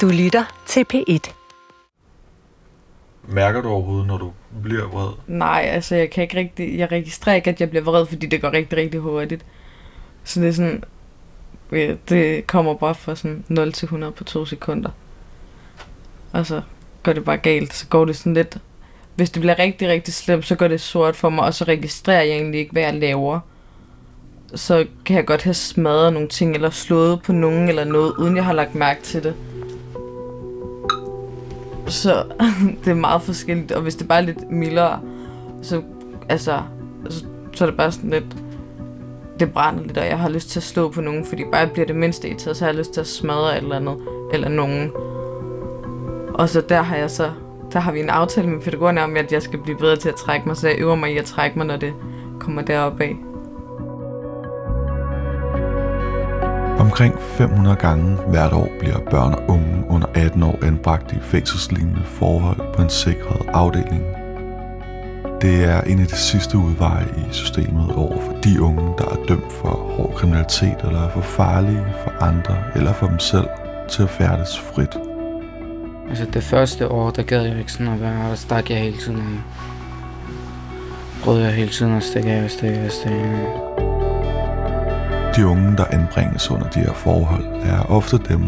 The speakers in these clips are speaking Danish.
Du lytter til P1. Mærker du overhovedet, når du bliver vred? Nej, altså jeg kan ikke rigtig, jeg registrerer ikke, at jeg bliver vred, fordi det går rigtig, rigtig hurtigt. Så det er sådan, øh, det kommer bare fra sådan 0 til 100 på to sekunder. Og så går det bare galt, så går det sådan lidt, hvis det bliver rigtig, rigtig slemt, så går det sort for mig, og så registrerer jeg egentlig ikke, hvad jeg laver. Så kan jeg godt have smadret nogle ting, eller slået på nogen eller noget, uden jeg har lagt mærke til det. Så det er meget forskelligt, og hvis det bare er lidt mildere, så, altså, så, så er det bare sådan lidt, det brænder lidt, og jeg har lyst til at slå på nogen, fordi bare bliver det mindste i så har jeg lyst til at smadre et eller andet, eller nogen. Og så der har jeg så, der har vi en aftale med pædagogerne om, at jeg skal blive bedre til at trække mig, så jeg øver mig i at trække mig, når det kommer derop af. 500 gange hvert år bliver børn og unge under 18 år anbragt i fængselslignende forhold på en sikret afdeling. Det er en af de sidste udveje i systemet over for de unge, der er dømt for hård kriminalitet eller er for farlige for andre eller for dem selv til at færdes frit. Altså det første år, der gad jeg ikke sådan at være, der stak jeg hele tiden af. Prøvede jeg hele tiden at stikke af og stikke af og stikke af. De unge, der anbringes under de her forhold, er ofte dem,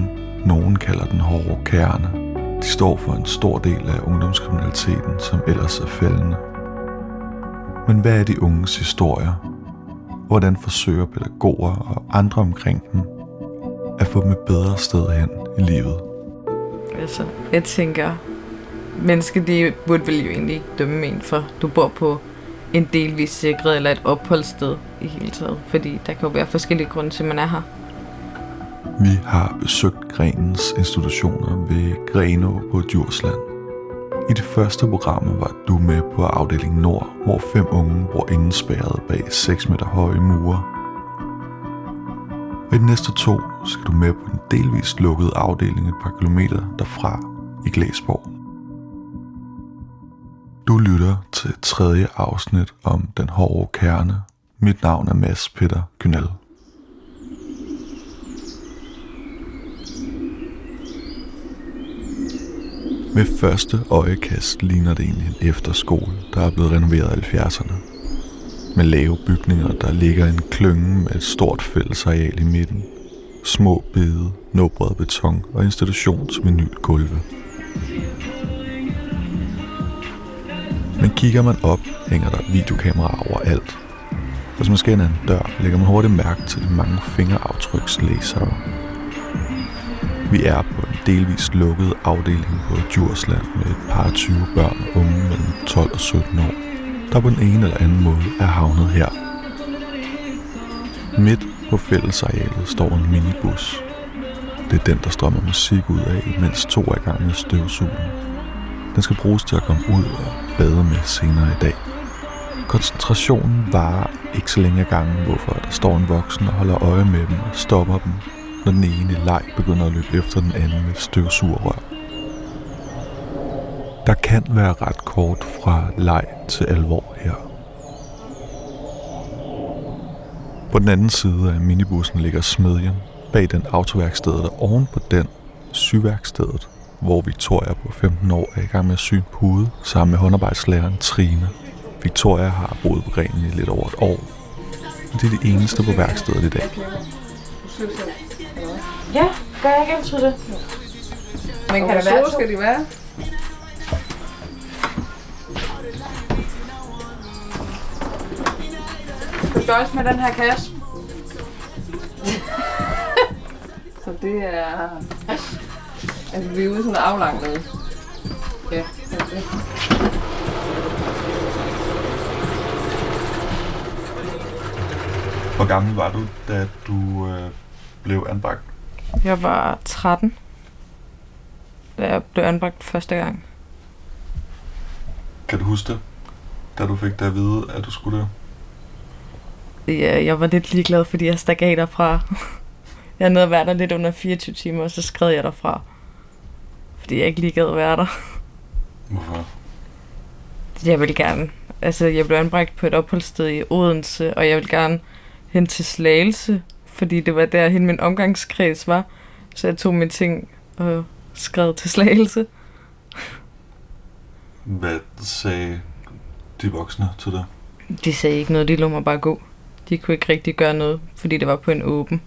nogen kalder den hårde kerne. De står for en stor del af ungdomskriminaliteten, som ellers er fældende. Men hvad er de unges historier? Hvordan forsøger pædagoger og andre omkring dem at få dem et bedre sted hen i livet? Altså, jeg tænker, mennesker, de burde vel jo egentlig ikke dømme en for, du bor på en delvis sikret eller et opholdssted i hele taget. Fordi der kan jo være forskellige grunde til, at man er her. Vi har besøgt Grenens institutioner ved Greno på Djursland. I det første program var du med på afdeling Nord, hvor fem unge bor indespærret bag 6 meter høje mure. Og i de næste to skal du med på en delvist lukket afdeling et par kilometer derfra i Glæsborg. Du lytter til tredje afsnit om den hårde kerne. Mit navn er Mads Peter Kynel. Med første øjekast ligner det egentlig en efterskole, der er blevet renoveret i 70'erne. Med lave bygninger, der ligger en klynge med et stort fællesareal i midten. Små bede, nåbred beton og institutionsmeny gulve. Men kigger man op, hænger der videokameraer overalt. Hvis man scanner en dør, lægger man hurtigt mærke til de mange fingeraftrykslæsere. Vi er på en delvist lukket afdeling på Djursland med et par 20 børn og unge mellem 12 og 17 år, der på den ene eller anden måde er havnet her. Midt på fællesarealet står en minibus. Det er den, der strømmer musik ud af, mens to er i gang med støvsugen den skal bruges til at komme ud og bade med senere i dag. Koncentrationen varer ikke så længe af gangen, hvorfor der står en voksen og holder øje med dem og stopper dem, når den ene leg begynder at løbe efter den anden med støvsugerrør. Der kan være ret kort fra leg til alvor her. På den anden side af minibussen ligger smedjen, bag den autoværksted, der oven på den syværkstedet, hvor Victoria på 15 år er i gang med at sy en pude sammen med håndarbejdslæreren Trine. Victoria har boet på grenen i lidt over et år. Og det er det eneste på værkstedet i dag. Ja, gør jeg ikke altid det. Men kan det være skal de være? Du skal også med den her kasse. Så det er... Altså, vi er ude sådan en aflang noget. Ja, det er det. Hvor gammel var du, da du øh, blev anbragt? Jeg var 13, da jeg blev anbragt første gang. Kan du huske det, da du fik det at vide, at du skulle det? Ja, jeg var lidt ligeglad, fordi jeg stak af derfra. Jeg er nede og være der lidt under 24 timer, og så skred jeg derfra. Fordi jeg ikke lige gad være der. Hvorfor? Jeg vil gerne. Altså, jeg blev anbragt på et opholdssted i Odense, og jeg vil gerne hen til Slagelse, fordi det var der, hen min omgangskreds var. Så jeg tog mine ting og skrevet til slagelse. Hvad sagde de voksne til det? De sagde ikke noget, de lå mig bare gå. De kunne ikke rigtig gøre noget, fordi det var på en åben.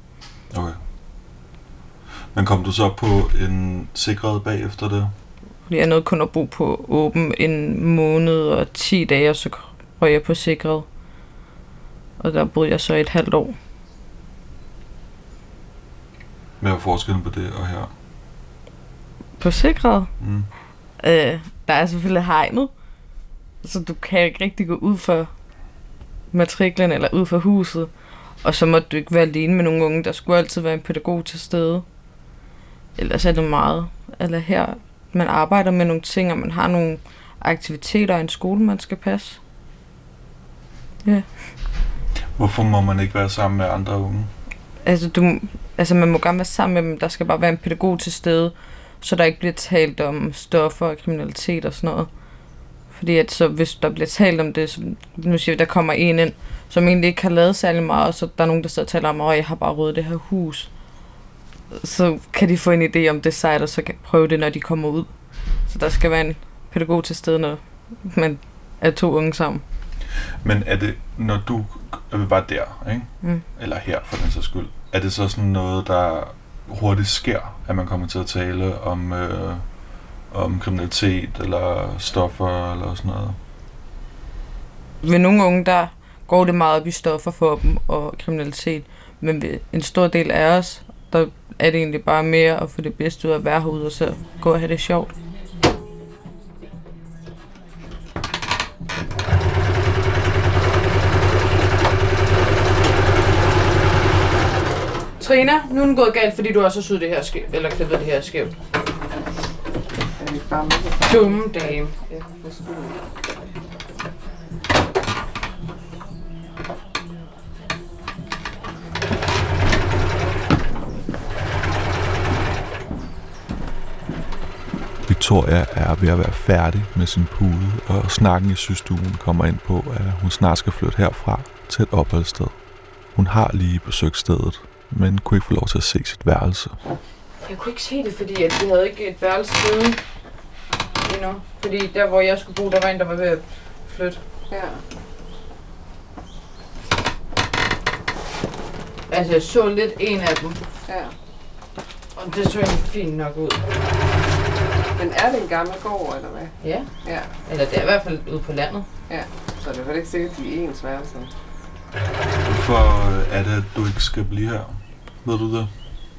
Okay. Men kom du så på en sikret bagefter det? Fordi jeg nåede kun at bo på åben en måned og 10 dage, og så røg jeg på sikret. Og der boede jeg så et halvt år. Hvad er forskellen på det og her? På sikret? Mm. Øh, der er selvfølgelig hegnet. Så du kan ikke rigtig gå ud for matriklen eller ud for huset. Og så må du ikke være alene med nogle unge. Der skulle altid være en pædagog til stede. Ellers er det meget. Eller her, man arbejder med nogle ting, og man har nogle aktiviteter i en skole, man skal passe. Hvorfor må man ikke være sammen med andre unge? Altså, du, altså, man må gerne være sammen med dem. Der skal bare være en pædagog til stede, så der ikke bliver talt om stoffer og kriminalitet og sådan noget. Fordi at så, hvis der bliver talt om det, så, nu siger vi, der kommer en ind, som egentlig ikke har lavet særlig meget, og så der er nogen, der sidder og taler om, at jeg har bare ryddet det her hus. Så kan de få en idé om det sejt, og så kan prøve det, når de kommer ud. Så der skal være en pædagog til stede, når man er to unge sammen. Men er det, når du var der, ikke? Mm. eller her for den så skyld, er det så sådan noget, der hurtigt sker, at man kommer til at tale om, øh, om kriminalitet eller stoffer eller sådan noget? Ved nogle unge, der går det meget op i stoffer for dem og kriminalitet. Men en stor del af os, der er det egentlig bare mere at få det bedste ud af at være herude og så gå og have det sjovt. Trina, nu er den gået galt, fordi du også har syet det her skævt, eller klippet det her skævt. Dumme dame. Jeg kan Victoria er ved at være færdig med sin pude, og snakken i systuen kommer ind på, at hun snart skal flytte herfra til et opholdssted. Hun har lige besøgt stedet, men kunne ikke få lov til at se sit værelse. Jeg kunne ikke se det, fordi at vi havde ikke et værelse siden endnu. Fordi der, hvor jeg skulle bo, der var en, der var ved at flytte. Ja. Altså, jeg så lidt en af dem, ja. og det så egentlig fint nok ud. Men er det en gammel gård, eller hvad? Ja, Ja. eller det er i hvert fald ude på landet. Så er det vel ikke sikkert, at de er ens værelser. Hvorfor er det, at du ikke skal blive her? Ved du det?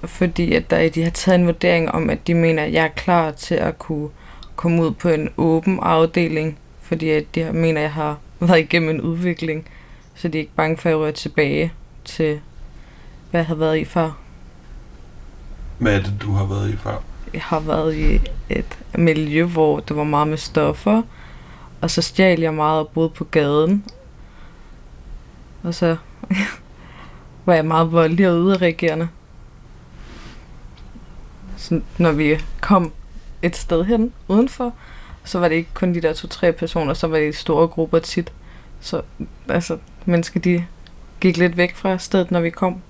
Fordi at der, de har taget en vurdering om, at de mener, at jeg er klar til at kunne komme ud på en åben afdeling. Fordi at de mener, at jeg har været igennem en udvikling. Så de er ikke bange for at røre tilbage til, hvad jeg har været i før. Hvad er det, du har været i før? Jeg har været i et miljø, hvor det var meget med stoffer. Og så stjal jeg meget og boede på gaden. Og så var jeg meget voldelig og udreagerende. Så når vi kom et sted hen udenfor, så var det ikke kun de der to-tre personer, så var det store grupper tit. Så altså, mennesker de gik lidt væk fra stedet, når vi kom.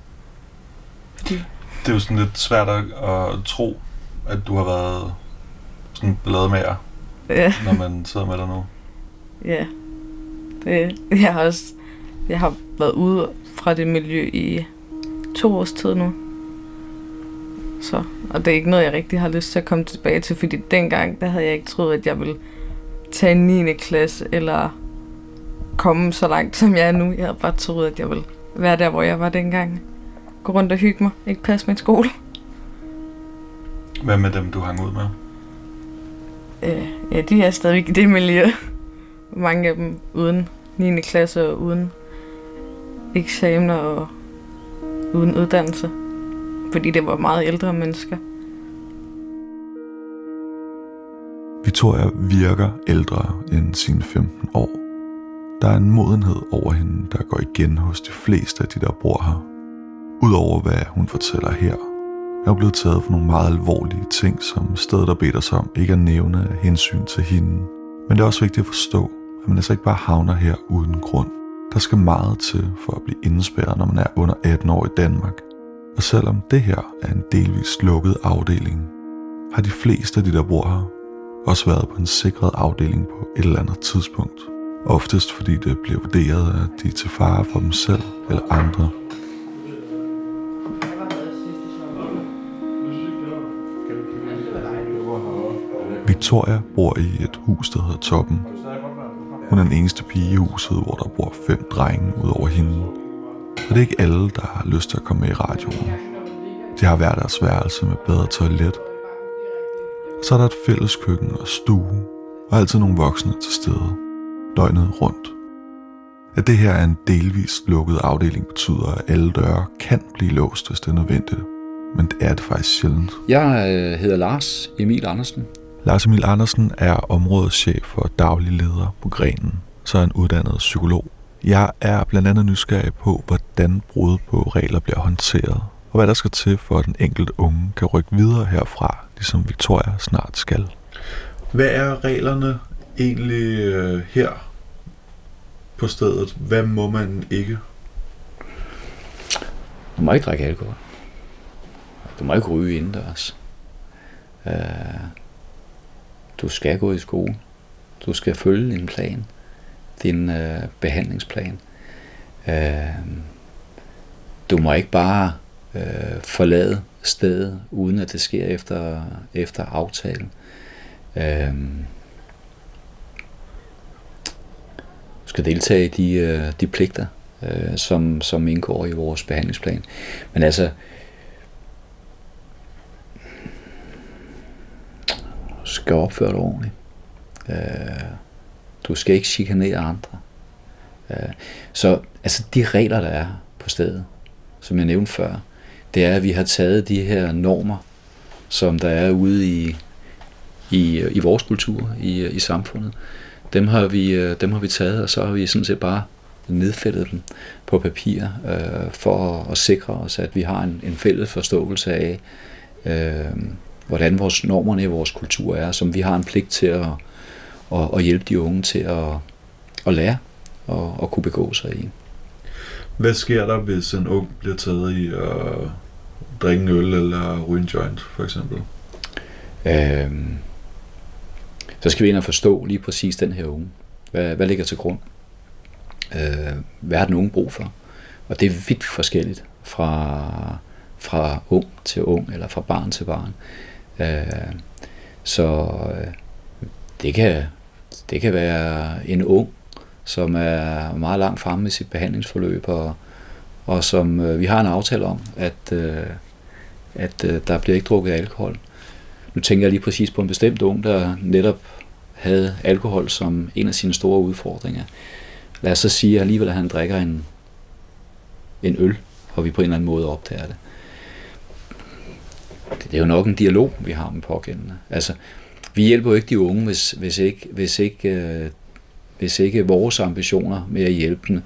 Fordi Det er jo sådan lidt svært at, at tro, at du har været sådan blademager, ja, når man sidder med dig nu. Ja. Det, jeg har også jeg har været ude fra det miljø i to års tid nu. Så, og det er ikke noget, jeg rigtig har lyst til at komme tilbage til, fordi dengang, der havde jeg ikke troet, at jeg ville tage en 9. klasse, eller komme så langt, som jeg er nu. Jeg havde bare troet, at jeg ville være der, hvor jeg var dengang. Gå rundt og hygge mig, ikke passe min skole. Hvad med dem, du hang ud med? Øh, ja, de er stadigvæk i det miljø. Mange af dem uden 9. klasse og uden eksamener og uden uddannelse. Fordi det var meget ældre mennesker. Victoria virker ældre end sine 15 år. Der er en modenhed over hende, der går igen hos de fleste af de, der bor her. Udover hvad hun fortæller her, er blevet taget for nogle meget alvorlige ting, som stedet der bedt os om ikke at nævne af hensyn til hende. Men det er også vigtigt at forstå, at man altså ikke bare havner her uden grund. Der skal meget til for at blive indespærret, når man er under 18 år i Danmark. Og selvom det her er en delvis lukket afdeling, har de fleste af de, der bor her, også været på en sikret afdeling på et eller andet tidspunkt. Oftest fordi det bliver vurderet, at de er til fare for dem selv eller andre. Victoria bor i et hus, der hedder Toppen. Hun er den eneste pige i huset, hvor der bor fem drenge ud over hende. Og det er ikke alle, der har lyst til at komme med i radioen. De har hver deres værelse med bedre toilet. Så er der et fælles køkken og stue, og altid nogle voksne til stede, døgnet rundt. At det her er en delvist lukket afdeling betyder, at alle døre kan blive låst, hvis det er nødvendigt. Men det er det faktisk sjældent. Jeg øh, hedder Lars Emil Andersen. Lars Emil Andersen er områdeschef for daglig leder på grenen, så er en uddannet psykolog. Jeg er blandt andet nysgerrig på, hvordan brud på regler bliver håndteret, og hvad der skal til for, at den enkelte unge kan rykke videre herfra, ligesom Victoria snart skal. Hvad er reglerne egentlig øh, her på stedet? Hvad må man ikke? Du må ikke drikke alkohol. Du må ikke ryge indendørs. Øh, du skal gå i skole. Du skal følge din plan. Din øh, behandlingsplan. Øh, du må ikke bare øh, forlade stedet, uden at det sker efter, efter aftalen. Øh, du skal deltage i de, øh, de pligter, øh, som, som indgår i vores behandlingsplan. Men altså, skal opføre dig ordentligt. Øh, du skal ikke chikanere andre. Øh, så altså de regler, der er på stedet, som jeg nævnte før, det er, at vi har taget de her normer, som der er ude i, i, i vores kultur, i, i samfundet. Dem har, vi, øh, dem har vi taget, og så har vi sådan set bare nedfældet dem på papir, øh, for at, at sikre os, at vi har en, en fælles forståelse af, øh, hvordan vores normerne i vores kultur er, som vi har en pligt til at, at, at hjælpe de unge til at, at lære og at kunne begå sig i. Hvad sker der, hvis en ung bliver taget i at drikke en øl eller ryge en joint, for eksempel? Øhm, så skal vi ind og forstå lige præcis den her unge. Hvad, hvad ligger til grund? Øh, hvad har den unge brug for? Og det er vidt forskelligt fra, fra ung til ung, eller fra barn til barn. Øh, så øh, det kan, det kan være en ung, som er meget langt fremme i sit behandlingsforløb, og, og som øh, vi har en aftale om, at, øh, at øh, der bliver ikke drukket alkohol. Nu tænker jeg lige præcis på en bestemt ung, der netop havde alkohol som en af sine store udfordringer. Lad os så sige at alligevel, at han drikker en, en øl, og vi på en eller anden måde opdager det. Det er jo nok en dialog, vi har med pågældende. Altså, vi hjælper jo ikke de unge, hvis, hvis ikke, hvis ikke, øh, hvis ikke vores ambitioner med at hjælpe dem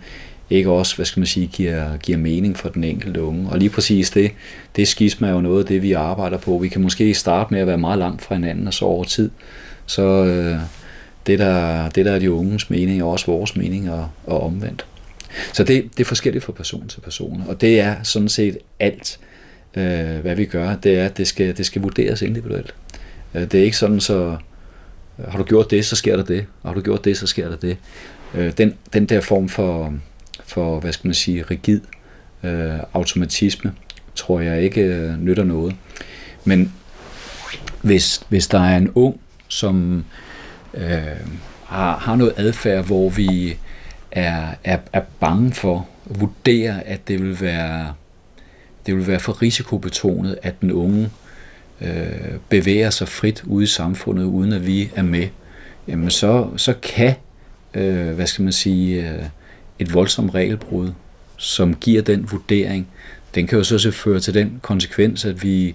ikke også, hvad skal man sige, giver, giver mening for den enkelte unge. Og lige præcis det, det skisma er jo noget af det, vi arbejder på. Vi kan måske starte med at være meget langt fra hinanden, og så over tid, så øh, det, der, det der er de unges mening, er også vores mening, og, og omvendt. Så det, det er forskelligt fra person til person, og det er sådan set alt, øh, øh, hvad vi gør, det er, at det skal, det skal vurderes individuelt. Øh, det er ikke sådan, så øh, har du gjort det, så sker der det, og har du gjort det, så sker der det. Øh, den, den der form for, for, hvad skal man sige, rigid øh, automatisme, tror jeg ikke øh, nytter noget. Men hvis, hvis der er en ung, som øh, har, har noget adfærd, hvor vi er, er, er bange for at vurdere, at det vil være det vil være for risikobetonet, at den unge øh, bevæger sig frit ude i samfundet, uden at vi er med, jamen så, så kan, øh, hvad skal man sige, øh, et voldsomt regelbrud, som giver den vurdering, den kan jo så føre til den konsekvens, at vi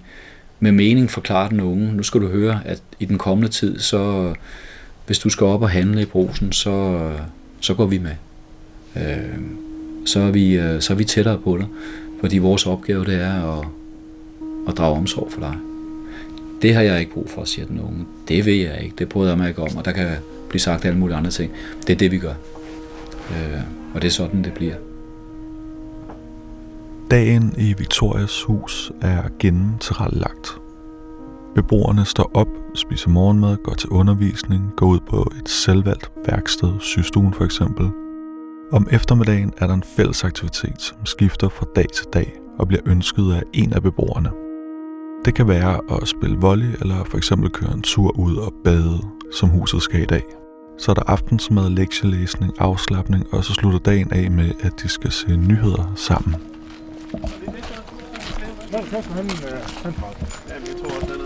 med mening forklarer den unge, nu skal du høre, at i den kommende tid, så hvis du skal op og handle i brosen, så, så går vi med. Øh, så, er vi, øh, så er vi tættere på dig. Fordi vores opgave det er at, at drage omsorg for dig. Det har jeg ikke brug for, siger den unge. Det ved jeg ikke. Det bryder jeg mig ikke om, og der kan blive sagt alle mulige andre ting. Det er det, vi gør. Øh, og det er sådan, det bliver. Dagen i Victorias hus er gennemtilrettelagt. Beboerne står op, spiser morgenmad, går til undervisning, går ud på et selvvalgt værksted, systuen for eksempel. Om eftermiddagen er der en fælles aktivitet, som skifter fra dag til dag og bliver ønsket af en af beboerne. Det kan være at spille volley eller for eksempel køre en tur ud og bade, som huset skal i dag. Så er der aftensmad, lektielæsning, afslappning, og så slutter dagen af med, at de skal se nyheder sammen.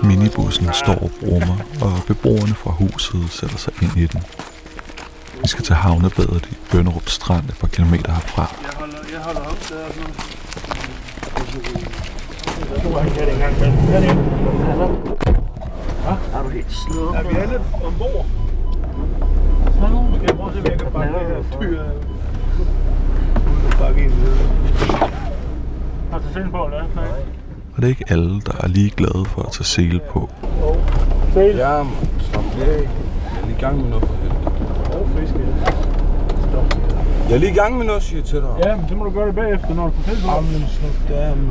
Minibussen står og brummer, og beboerne fra huset sætter sig ind i den. Vi skal til havnebadet i Bønderup Strand et par kilometer herfra. Jeg holder, jeg holder op der og sådan Jeg tror, han kan det engang imellem. Hvad er det? Er du helt slået? Er vi alle ombord? Skal jeg prøve at se, om jeg kan bakke det her dyr? Bakke ind ned. Har du selv på, eller? Nej. Og det er ikke alle, der er lige glade for at tage sele på. Sæl. Ja, man. Slap. Jeg er i gang med noget Stop. Jeg er lige i gang med noget, siger jeg til dig. Ja, men så må du gøre det bagefter, når du får på. Jamen, slap der, mand.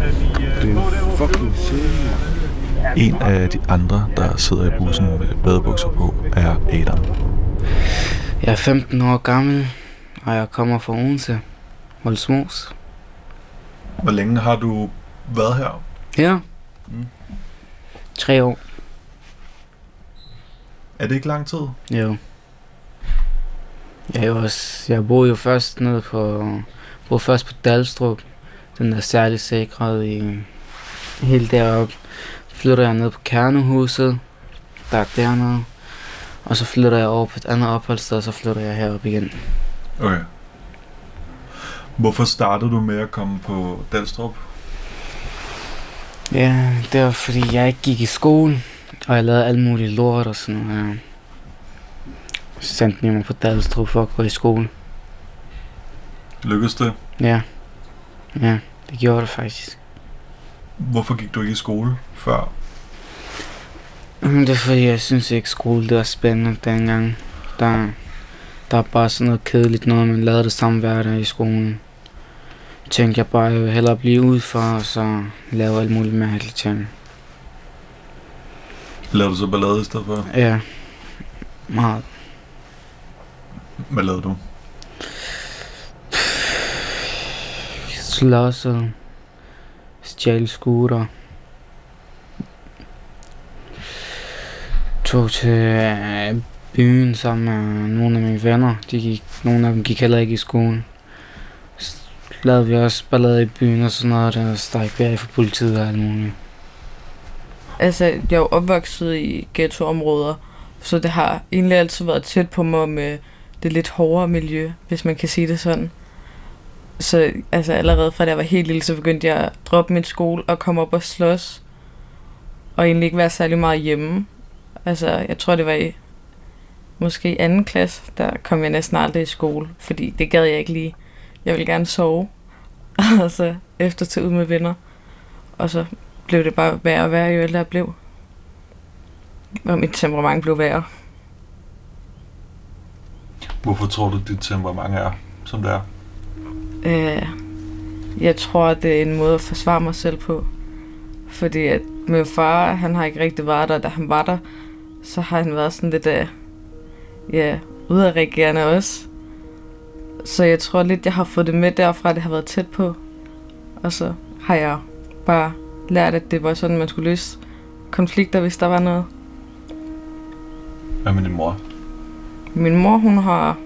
Er øh, Det er fucking serie. En af de andre, der sidder i bussen med badebukser på, er Adam. Jeg er 15 år gammel, og jeg kommer fra Odense, Voldsmos. Hvor længe har du været her? Ja. Mm. Tre år. Er det ikke lang tid? Jo. Jeg, jo også, jeg boede jo først nede på, boede først på Dalstrup. Den er særligt sikret i helt deroppe. Flytter jeg ned på Kernehuset, der er dernede. Og så flytter jeg over på et andet opholdssted, og så flytter jeg herop igen. Okay. Hvorfor startede du med at komme på Dalstrup? Ja, det var fordi jeg ikke gik i skole, og jeg lavede alt muligt lort og sådan noget. Så sendte de mig på Dalstrup for at gå i skole. Lykkedes det? Ja, ja, det gjorde det faktisk. Hvorfor gik du ikke i skole før? Det er fordi, jeg synes ikke, skole det var spændende dengang. Der, der er bare sådan noget kedeligt noget, man lavede det samme hver dag i skolen. Tænkte jeg bare, jeg vil hellere blive udfor, og så lave alt muligt mærkeligt ting. Lavede du så ballade i stedet for? Ja, meget. Hvad lavede du? Slås og stjæle scooter. Tog til øh, byen sammen med nogle af mine venner. De gik, nogle af dem gik heller ikke i skole. Lavede vi også ballade i byen og sådan noget, der stak bag for politiet og alt muligt. Altså, jeg er jo opvokset i ghettoområder, så det har egentlig altid været tæt på mig med det lidt hårdere miljø, hvis man kan sige det sådan. Så altså, allerede fra da jeg var helt lille, så begyndte jeg at droppe min skole og komme op og slås. Og egentlig ikke være særlig meget hjemme. Altså, jeg tror, det var i måske i anden klasse, der kom jeg næsten aldrig i skole, fordi det gad jeg ikke lige. Jeg ville gerne sove, og så efter til ud med venner. Og så blev det bare værre og værre, jo ældre jeg blev. Og mit temperament blev værre. Hvorfor tror du, dit temperament er, som det er? Øh, jeg tror, det er en måde at forsvare mig selv på. Fordi at min far, han har ikke rigtig været der, da han var der. Så har han været sådan lidt, uh, ja, udadreagerende også. Så jeg tror lidt, jeg har fået det med derfra, det har været tæt på. Og så har jeg bare lært, at det var sådan, man skulle løse konflikter, hvis der var noget. Hvad med din mor? Min mor, hun har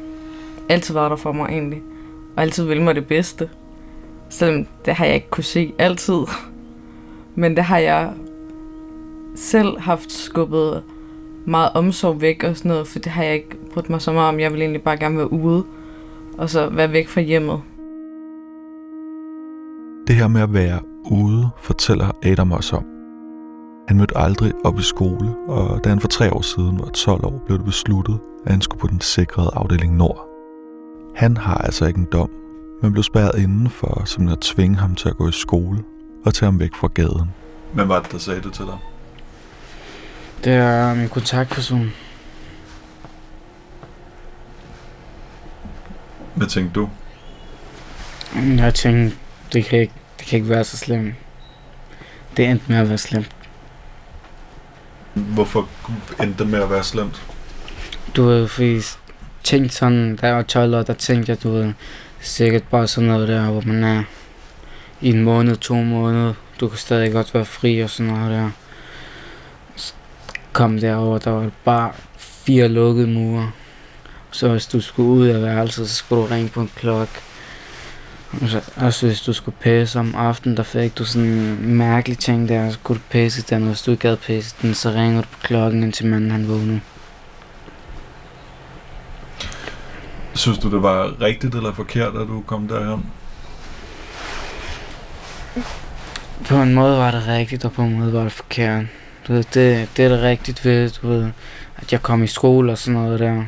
altid været der for mig egentlig. Og altid vil mig det bedste. Selvom det har jeg ikke kunne se altid. Men det har jeg selv haft skubbet meget omsorg væk og sådan noget, for det har jeg ikke brugt mig så meget om. Jeg vil egentlig bare gerne være ude, og så være væk fra hjemmet. Det her med at være ude, fortæller Adam også om. Han mødte aldrig op i skole, og da han for tre år siden var 12 år, blev det besluttet, at han skulle på den sikrede afdeling Nord. Han har altså ikke en dom, men blev spærret inden for som at tvinge ham til at gå i skole og tage ham væk fra gaden. Hvem var det, der sagde det til dig? Det er min kontaktperson. Hvad tænkte du? Jeg tænkte, det kan ikke, det kan ikke være så slemt. Det endte med at være slemt. Hvorfor endte det med at være slemt? Du ved, fordi tænkte sådan, da jeg var 12 år, der tænkte jeg, du ved, sikkert bare sådan noget der, hvor man er i en måned, to måneder. Du kan stadig godt være fri og sådan noget der. Så kom derover, der var bare fire lukkede mure. Så hvis du skulle ud af værelset, så skulle du ringe på en klokke. Og så, også hvis du skulle pæse om aftenen, der fik du sådan en mærkelig ting der, så kunne du pæse den, hvis du ikke havde pæse den, så ringer du på klokken, indtil manden han vågnede. Synes du, det var rigtigt eller forkert, at du kom derhen? På en måde var det rigtigt, og på en måde var det forkert. Du ved, det, det er det rigtigt ved, du ved, at jeg kom i skole og sådan noget der.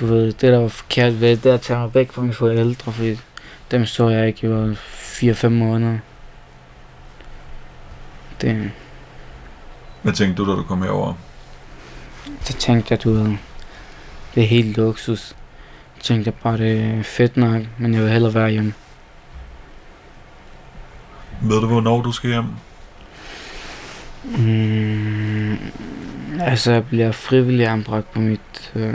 Du ved, det der var forkert ved, det er at tage mig væk fra mine forældre, fordi dem så jeg ikke i 4-5 måneder. Det, Hvad tænkte du, da du kom herover? så tænkte jeg, du ved, det er helt luksus. Så tænkte jeg bare, det er fedt nok, men jeg vil hellere være hjemme. Ved du, hvornår du skal hjem? Mm, altså, jeg bliver frivillig anbragt på mit øh,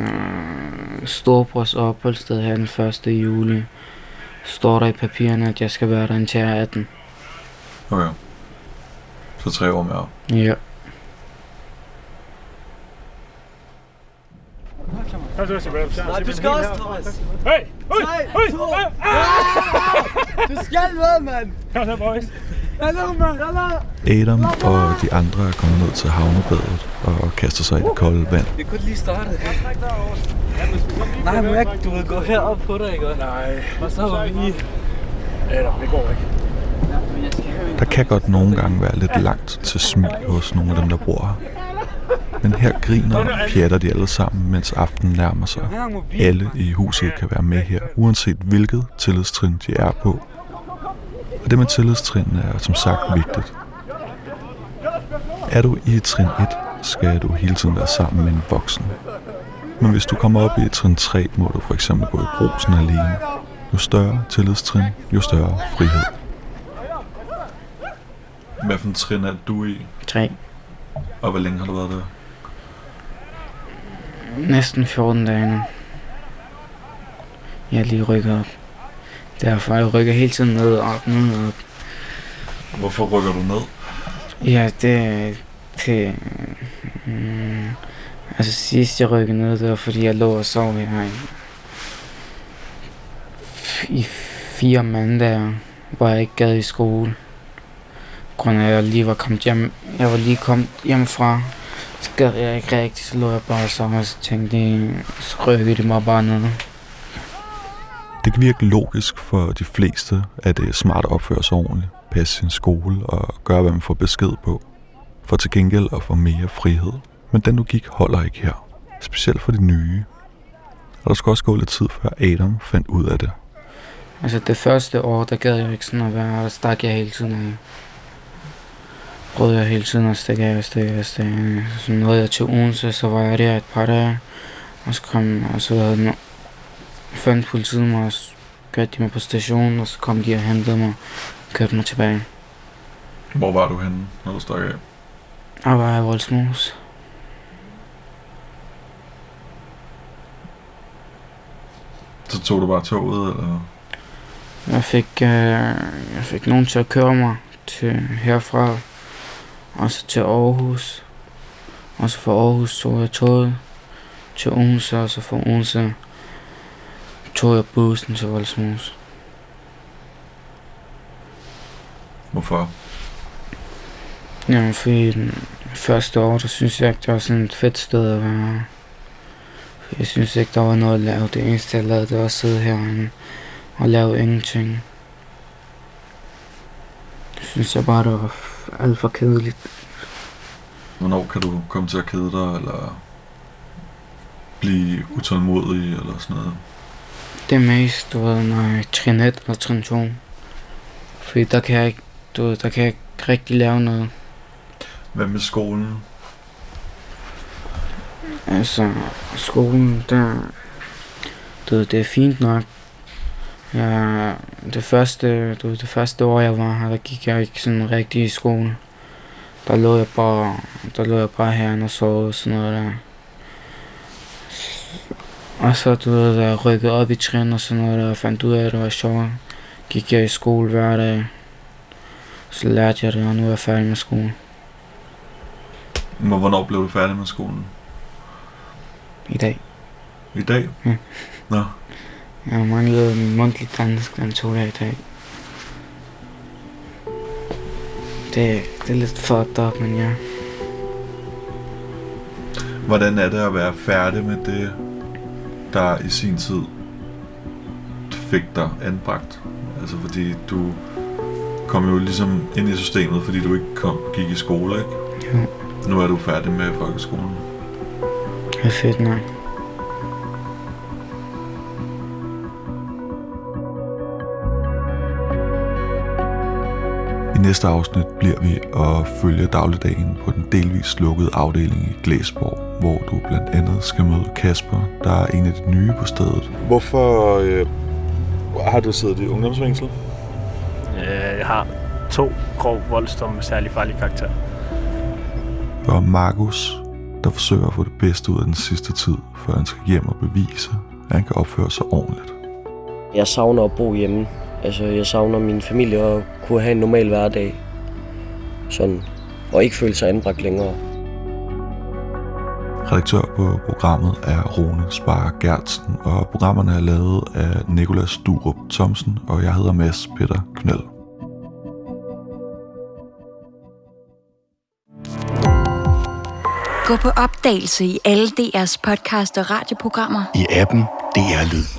storebrors opholdssted her den 1. juli. Står der i papirerne, at jeg skal være der indtil jeg er 18. Okay. Så tre år mere. Ja. Nej, du skal også, Thomas. Hey! Hey! Hey! Du skal med, mand. Kom så, boys. Hallo, mand. Hallo. Adam og de andre er kommet ned til havnebadet og kaster sig i det kolde vand. Vi kunne lige starte. Nej, må jeg ikke, du vil gå herop på dig, ikke? Nej. Og så var vi lige... Adam, det går ikke. Der kan godt nogle gange være lidt langt til smil hos nogle af dem, der bor her. Men her griner og pjatter de alle sammen, mens aftenen nærmer sig. Alle i huset kan være med her, uanset hvilket tillidstrin de er på. Og det med tillidstrin er som sagt vigtigt. Er du i trin 1, skal du hele tiden være sammen med en voksen. Men hvis du kommer op i trin 3, må du for eksempel gå i brusen alene. Jo større tillidstrin, jo større frihed. Hvad for en trin er du i, 3. og hvor længe har du været der? Næsten 14 dage nu. Jeg er lige rykket op. Derfor jeg rykker hele tiden ned og op, ned og op. Hvorfor rykker du ned? Ja, det... det mm, altså sidst jeg rykkede ned, det var fordi jeg lå og sov her i, i fire mandager, hvor jeg ikke gad i skole. På grund af, at jeg lige var kommet hjem, jeg var lige kommet hjemmefra, så gad jeg ikke rigtigt, så lå jeg bare og sov, og så tænkte jeg, så rykkede det mig bare ned. Det kan virke logisk for de fleste, at det er smart at opføre sig ordentligt, passe sin skole og gøre, hvad man får besked på. For til gengæld at få mere frihed. Men den logik holder ikke her. Specielt for de nye. Og der skal også gå lidt tid, før Adam fandt ud af det. Altså det første år, der gad jeg ikke sådan at være, der stak jeg hele tiden af. Prøvede jeg hele tiden at stikke af stikke af stikke af. Så nåede jeg til Odense, så var jeg der et par dage. Og så kom, og så havde fandt politiet mig, og så kørte de mig på stationen, og så kom de og hentede mig og kørte mig tilbage. Hvor var du henne, når du stak af? Og var jeg i Voldsmose. Så tog du bare toget, eller? Jeg fik, øh, jeg fik nogen til at køre mig til herfra, og så til Aarhus. Og så fra Aarhus tog jeg toget til Odense, og så fra Odense tog jeg bussen til Voldsmose. Hvorfor? Jamen, fordi den første år, der synes jeg ikke, det var sådan et fedt sted at være. Jeg synes ikke, der var noget at lave. Det eneste, jeg lavede, det var at sidde herinde og lave ingenting. Det synes jeg bare, det var alt for kedeligt. Hvornår kan du komme til at kede dig, eller blive utålmodig, eller sådan noget? Det mest, du ved, når jeg trin 1 eller trin 2. Fordi der kan jeg ikke, du ved, der kan jeg ikke rigtig lave noget. Hvad med skolen? Altså, skolen, der, du ved, det er fint nok. Ja, det første, du, ved, det første år, jeg var her, der gik jeg ikke sådan rigtig i skole. Der lå jeg bare, der lå jeg bare herinde og sov og sådan noget der. Og så, du ved, jeg rykkede op i trin og sådan noget der, og fandt ud af, at det var sjovt, gik jeg i skole hver dag. Så lærte jeg det, og nu er jeg færdig med skolen. Men hvornår blev du færdig med skolen? I dag. I dag? Ja. Nå. Jeg har manglet min mundtlige dansk, den tog jeg i dag. Det, det er lidt fucked up, men ja. Hvordan er det at være færdig med det, der i sin tid fik dig anbragt? Altså fordi du kom jo ligesom ind i systemet, fordi du ikke kom, gik i skole, ikke? Jo. Nu er du færdig med folkeskolen. Det er fedt nok. I næste afsnit bliver vi at følge dagligdagen på den delvis lukkede afdeling i Glæsborg, hvor du blandt andet skal møde Kasper, der er en af de nye på stedet. Hvorfor øh, har du siddet i ungdomsfængsel? Øh, Jeg har to grov voldsdomme med særlig farlig karakter. Og Markus, der forsøger at få det bedste ud af den sidste tid, før han skal hjem og bevise, at han kan opføre sig ordentligt. Jeg savner at bo hjemme. Altså, jeg savner min familie og kunne have en normal hverdag. Sådan. Og ikke føle sig anbragt længere. Redaktør på programmet er Rune Spar Gertsen, og programmerne er lavet af Nikolas Durup Thomsen, og jeg hedder Mads Peter Knøll. Gå på opdagelse i alle DR's podcast og radioprogrammer. I appen DR Lyd.